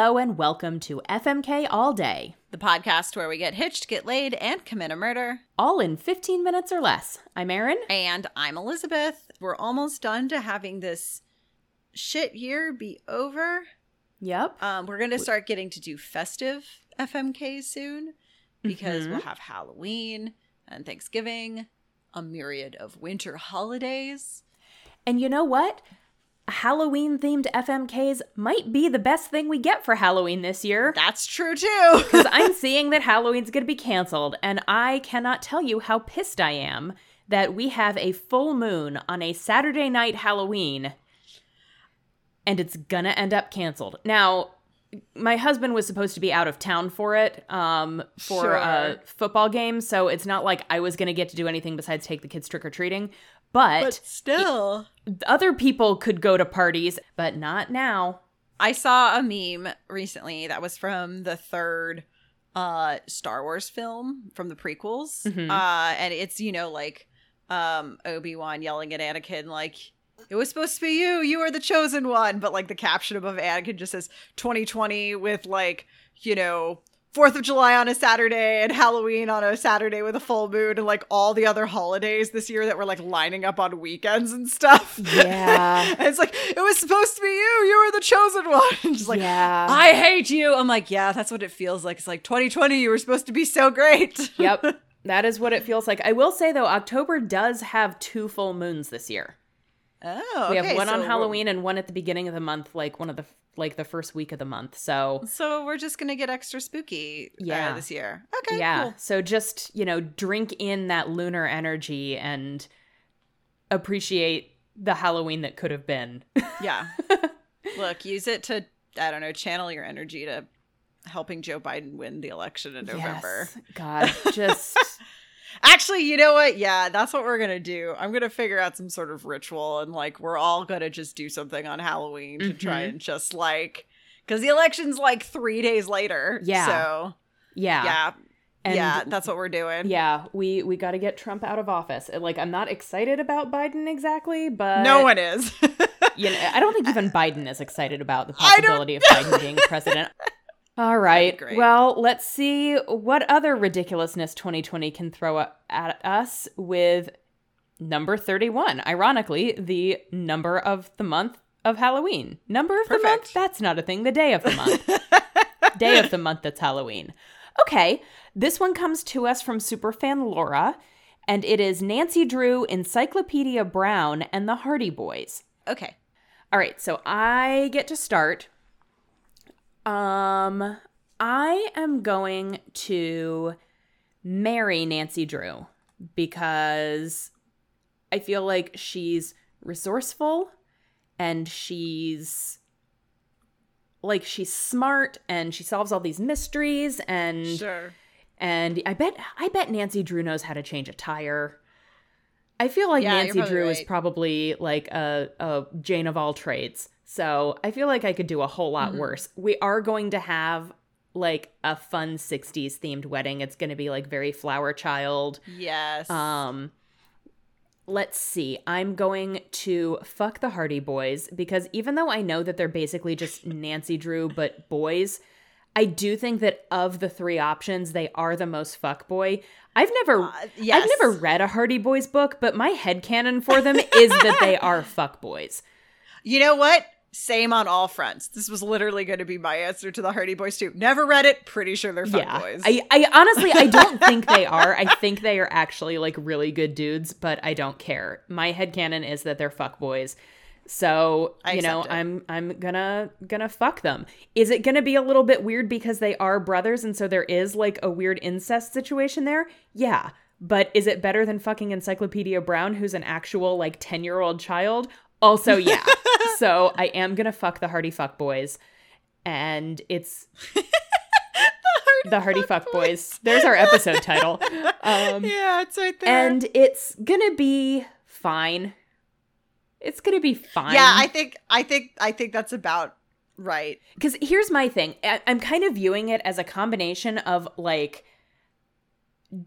Hello and welcome to FMK All Day, the podcast where we get hitched, get laid, and commit a murder. all in 15 minutes or less. I'm Erin. And I'm Elizabeth. We're almost done to having this shit year be over. Yep. Um, we're going to start getting to do festive FMKs soon because Mhm. we'll have Halloween and Thanksgiving, a myriad of winter holidays. And you know what? Halloween themed FMKs might be the best thing we get for Halloween this year. That's true too. Because I'm seeing that Halloween's going to be canceled, and I cannot tell you how pissed I am that we have a full moon on a Saturday night Halloween, and it's gonna end up canceled. Now, my husband was supposed to be out of town for it, um, for a football game, so it's not like I was gonna get to do anything besides take the kids trick or treating. But, but still. other people could go to parties, but not now. I saw a meme recently that was from the third uh Star Wars film from the prequels. Mhm. Uh and it's, you know, like um Obi-Wan yelling at Anakin like it was supposed to be you, you are the chosen one, but like the caption above Anakin just says 2020 with like, you know, 4th of July on a Saturday and Halloween on a Saturday with a full moon and like all the other holidays this year that were like lining up on weekends and stuff. Yeah. and it's like, it was supposed to be you. You were the chosen one. And just like, yeah. I hate you. I'm like, yeah, that's what it feels like. It's like 2020, you were supposed to be so great. yep. That is what it feels like. I will say though, October does have two full moons this year. Oh, we have one so on Halloween and one at the beginning of the month, like one of the like the first week of the month. So So we're just gonna get extra spooky yeah. Yeah. this year. Okay, yeah. cool. So just, you know, drink in that lunar energy and appreciate the Halloween that could have been. Yeah. Look, use it to I don't know, channel your energy to helping Joe Biden win the election in November. Yes. God, just Actually, you know what? Yeah, that's what we're gonna do. I'm gonna figure out some sort of ritual, and like we're all gonna just do something on Halloween to try Mhm. and just like because the election's like three days later. Yeah. So yeah. yeah, And yeah, that's what we're doing. yeah, we we got to get Trump out of office. Like I'm not excited about Biden exactly, but no one is. you know, I don't think even Biden is excited about the possibility of Biden being president. All right. Well, let's see what other ridiculousness 2020 can throw at us with number 31. Ironically, the number of the month of Halloween. Number of the month? That's not a thing. The day of the month. day of the month that's Halloween. Okay, this one comes to us from superfan Laura, and it is Nancy Drew, Encyclopedia Brown, and the Hardy Boys. okay. All right, so I get to start. Um, I am going to marry Nancy Drew because I feel like she's resourceful and she's like she's smart and she solves all these mysteries and Sure. and I bet I bet Nancy Drew knows how to change a tire. I feel like Yeah, Nancy Drew is probably like a, a Jane of all trades. So I feel like I could do a whole lot Mhm. worse. We are going to have like a fun 60s themed wedding. It's going to be like very flower child. Yes. Um let's see. I'm going to fuck the Hardy Boys because even though I know that they're basically just Nancy Drew but boys, I do think that of the three options, they are the most fuck boy. I've never Uh, yes. I've never read a Hardy Boys book, but my head headcanon for them is that they are fuck boys. You know what? Same on all fronts. This was literally going to be my answer to the Hardy Boys too. Never read it. Pretty sure they're fuck yeah. boys. I, I honestly I don't think they are. I think they are actually like really good dudes, but I don't care. My head headcanon is that they're fuck boys. So, you know, it. I'm I'm gonna gonna fuck them. Is it gonna be a little bit weird because they are brothers and so there is like a weird incest situation there? Yeah. But is it better than fucking Encyclopedia Brown, who's an actual like 10 year old child? Also, yeah. so I am gonna fuck the Hardy Fuck Boys. And it's the Hardy Fuck Boys. There's our episode title. Um, yeah, it's right there. and it's gonna be fine. It's gonna be fine. yeah, I think I think I think that's about right. because here's my thing. I- I'm kind of viewing it as a combination of like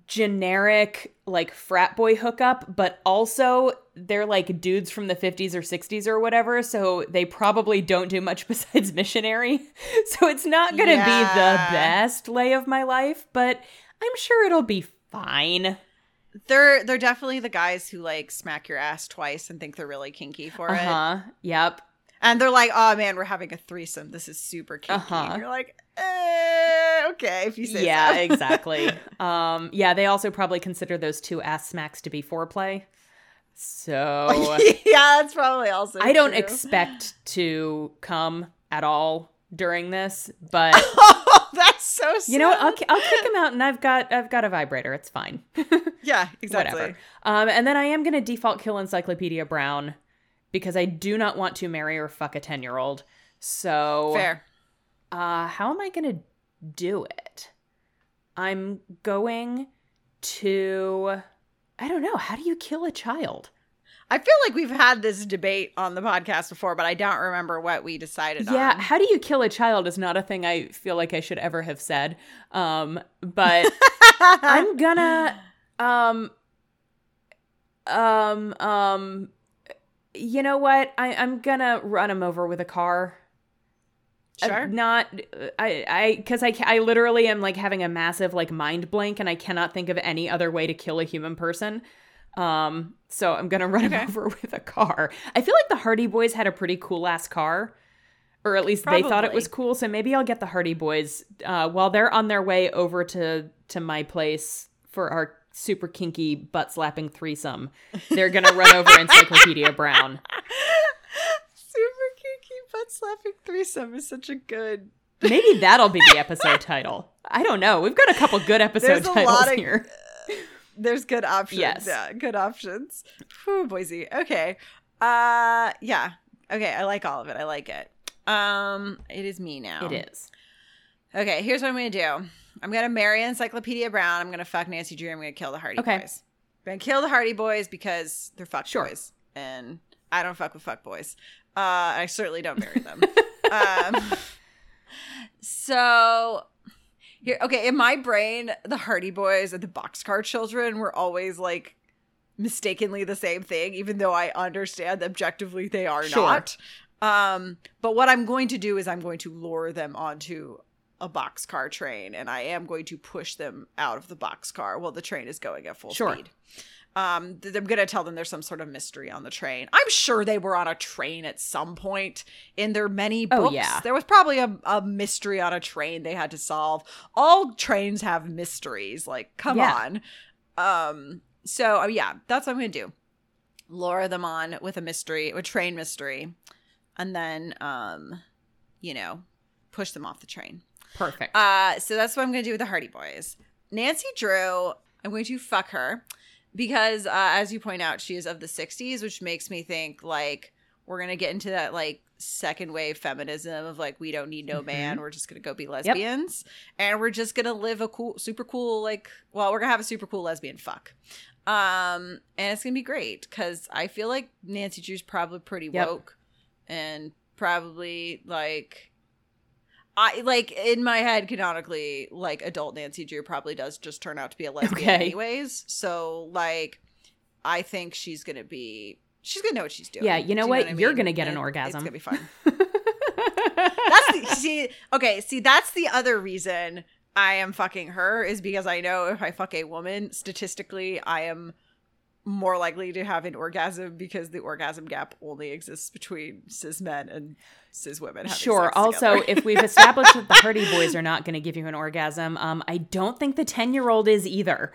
generic like frat boy hookup, but also they're like dudes from the 50s or 60s or whatever, so they probably don't do much besides missionary. So it's not going to Yeah. be the best lay of my life, but I'm sure it'll be fine. They're they're definitely the guys who like smack your ass twice and think they're really kinky for it. Uh-huh. Yep. And they're like, "Oh man, we're having a threesome. This is super kinky." Uh-huh. And you're like, eh, "Okay, if you say Yeah, so." exactly. Um yeah, they also probably consider those two ass smacks to be foreplay. So yeah, that's probably also. I don't expect to come at all during this, but oh, that's so. Sad. you know what? I'll, I'll kick him out, and I've got I've got a vibrator. It's fine. yeah, exactly. Whatever. Um, and then I am gonna default kill Encyclopedia Brown because I do not want to marry or fuck a ten year old. So Fair. uh, how am I gonna do it? I'm going to. I don't know. How do you kill a child? I feel like we've had this debate on the podcast before, but I don't remember what we decided Yeah, on. how do you kill a child is not a thing I feel like I should ever have said. Um, but I'm gonna um um um you know what? I I'm gonna run him over with a car. Uh, sure. not I I because I I literally am like having a massive like mind blank and I cannot think of any other way to kill a human person. Um, so I'm gonna run Okay. him over with a car. I feel like the Hardy Boys had a pretty cool ass car, or at least they thought it was cool. So maybe I'll get the Hardy Boys uh, while they're on their way over to to my place for our super kinky butt slapping threesome. They're gonna run over Encyclopedia Brown. Super kinky butt slapping threesome is such a good. Maybe that'll be the episode title. I don't know. We've got a couple good episode There's a titles lot of- here. There's good options. Yes. Yeah, good options. Whew, Boise. Okay. Uh, yeah. Okay, I like all of it. I like it. Um, it is me now. It is. Okay, here's what I'm gonna do. I'm gonna marry Encyclopedia Brown. I'm gonna fuck Nancy Drew. I'm gonna kill the Hardy Okay. Boys. I'm gonna kill the Hardy Boys because they're fuck Sure. boys, and I don't fuck with fuck boys. Uh, I certainly don't marry them. um, so here, okay, in my brain, the Hardy Boys and the Boxcar Children were always like mistakenly the same thing, even though I understand objectively they are Sure. not. Um, but what I'm going to do is I'm going to lure them onto a boxcar train, and I am going to push them out of the boxcar while the train is going at full Sure. speed. Um, th- I'm gonna tell them there's some sort of mystery on the train. I'm sure they were on a train at some point in their many Oh, books. yeah. There was probably a, a mystery on a train they had to solve. All trains have mysteries. Like, come Yeah. on. Um, so uh, yeah, that's what I'm gonna do. Lure them on with a mystery, a train mystery, and then um, you know, push them off the train. Perfect. Uh, so that's what I'm going to do with the Hardy Boys. Nancy Drew, I'm going to fuck her because, uh, as you point out, she is of the 60s, which makes me think like we're going to get into that like second wave feminism of like, we don't need no Mhm. man. We're just going to go be lesbians and we're just going to live a cool, super cool, like, well, we're going to have a super cool lesbian fuck. Um, and it's going to be great because I feel like Nancy Drew's probably pretty Yep. woke and probably like I like in my head canonically, like adult Nancy Drew probably does just turn out to be a lesbian Okay. anyways. So like I think she's gonna be she's gonna know what she's doing. Yeah, you know Do what? You're mean? gonna get an And orgasm. It's gonna be fun. That's the see okay, see that's the other reason I am fucking her is because I know if I fuck a woman, statistically I am more likely to have an orgasm because the orgasm gap only exists between cis men and cis women. Sure. Also, if we've established that the Hardy Boys are not going to give you an orgasm, um, I don't think the ten-year-old is either.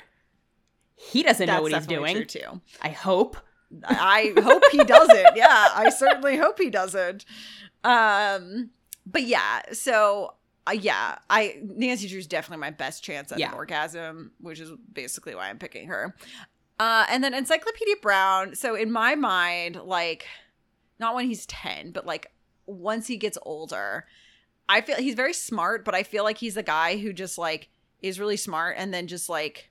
He doesn't know what he's doing. too. I hope. I I hope he doesn't. Yeah, I certainly hope he doesn't. Um, but yeah, so uh, yeah, I Nancy Drew's definitely my best chance at Yeah. an orgasm, which is basically why I'm picking her. Uh, and then Encyclopedia Brown. So in my mind, like, not when he's ten, but like once he gets older, I feel he's very smart, but I feel like he's the guy who just like is really smart and then just like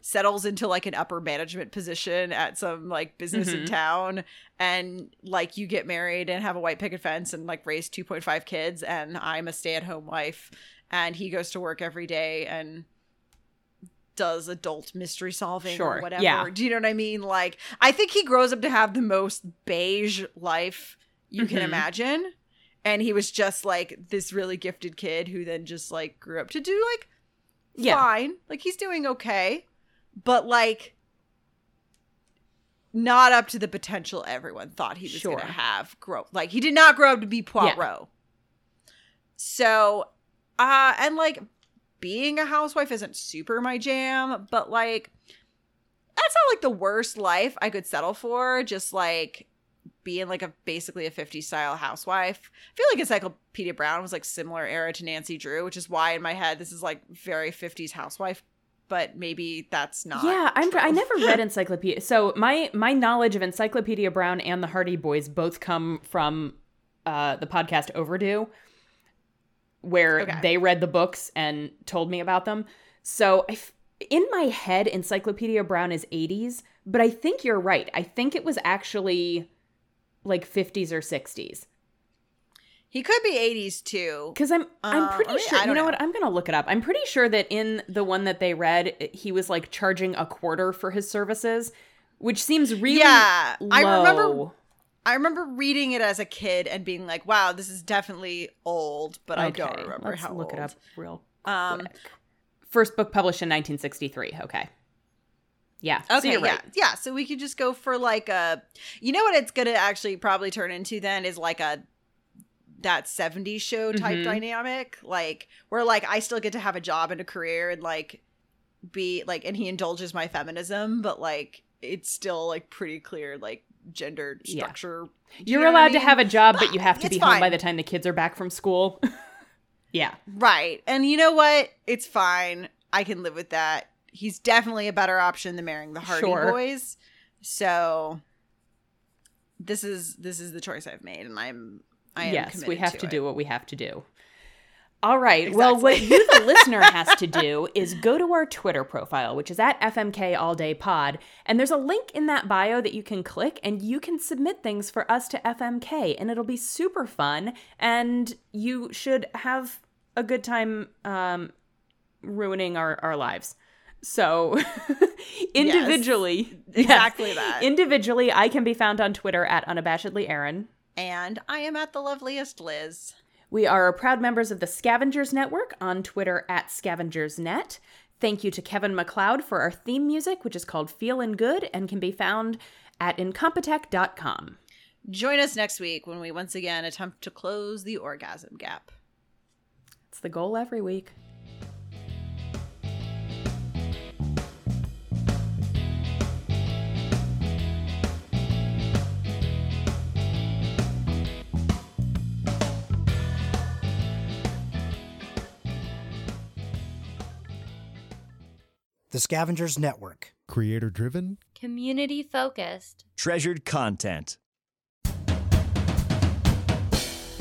settles into like an upper management position at some like business in Mhm. town and like you get married and have a white picket fence and like raise 2.5 kids and I'm a stay-at-home wife and he goes to work every day and does adult mystery solving Sure, or whatever. yeah. Do you know what I mean? Like, I think he grows up to have the most beige life you can Mhm. imagine. And he was just like this really gifted kid who then just like grew up to do like Yeah. fine. Like he's doing okay. But like not up to the potential everyone thought he was Sure. gonna have grow like he did not grow up to be Poirot. So uh and like being a housewife isn't super my jam, but like that's not like the worst life I could settle for. Just like being like a basically a 50 style housewife. I feel like Encyclopedia Brown was like similar era to Nancy Drew, which is why in my head this is like very 50s housewife, but maybe that's not. Yeah, I'm. true. I never read Encyclopedia. So my my knowledge of Encyclopedia Brown and the Hardy Boys both come from uh, the podcast Overdue, where Okay. they read the books and told me about them. So I f- in my head, Encyclopedia Brown is 80s, but I think you're right. I think it was actually like 50s or 60s. He could be 80s too. Because I'm I'm Uh, pretty I mean, sure. I You know, know. what? I'm gonna look it up. I'm pretty sure that in the one that they read, he was like charging a quarter for his services, which seems really yeah, low. I remember. I remember reading it as a kid and being like, "Wow, this is definitely old," but I don't remember let's how look it old. up real Um. First book published in 1963. Okay. Yeah. so Okay, yeah, right. yeah. So we could just go for like a, you know what it's gonna actually probably turn into then is like a that 70s show type Mhm. dynamic, like where like I still get to have a job and a career and like be like, and he indulges my feminism, but like it's still like pretty clear like gender structure. You You're know what I allowed to have a job, but ah, you have to It's be home by the time the kids are back from school. yeah. Right. And you know what? It's fine. I can live with that. He's definitely a better option than marrying the Hardy Sure. Boys. So this is this is the choice I've made and I'm I am yes, we have to, it. do what we have to do. All right. Well, what you, the listener, has to do is go to our Twitter profile, which is at FMK All Day Pod, and there's a link in that bio that you can click, and you can submit things for us to FMK, and it'll be super fun, and you should have a good time um, ruining our, our lives. So, individually, Exactly yes, that. Individually, I can be found on Twitter at unabashedly Erin. And I am at the loveliest Liz. We are a proud members of the Scavengers Network on Twitter at ScavengersNet. Thank you to Kevin MacLeod for our theme music, which is called Feelin' Good and can be found at incompetech.com. Join us next week when we once again attempt to close the orgasm gap. It's the goal every week. The Scavengers Network. Creator driven? Community focused. Treasured content.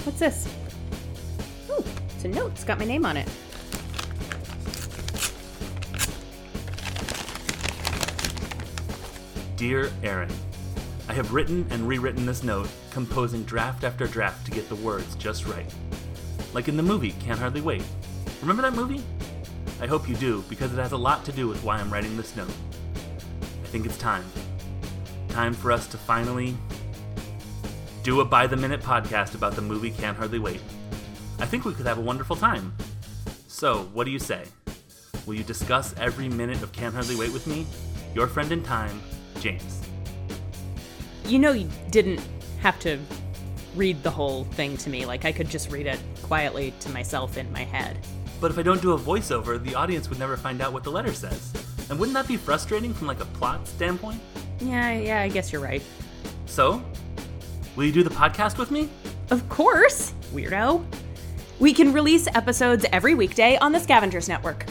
What's this? Ooh, it's a note. It's got my name on it. Dear Aaron, I have written and rewritten this note, composing draft after draft to get the words just right. Like in the movie Can't Hardly Wait. Remember that movie? I hope you do, because it has a lot to do with why I'm writing this note. I think it's time. Time for us to finally do a by the minute podcast about the movie Can't Hardly Wait. I think we could have a wonderful time. So, what do you say? Will you discuss every minute of Can't Hardly Wait with me? Your friend in time, James. You know, you didn't have to read the whole thing to me. Like, I could just read it quietly to myself in my head. But if I don't do a voiceover, the audience would never find out what the letter says. And wouldn't that be frustrating from like a plot standpoint? Yeah, yeah, I guess you're right. So, will you do the podcast with me? Of course, weirdo. We can release episodes every weekday on the Scavengers Network.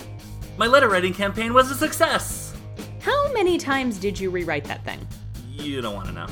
My letter writing campaign was a success! How many times did you rewrite that thing? You don't want to know.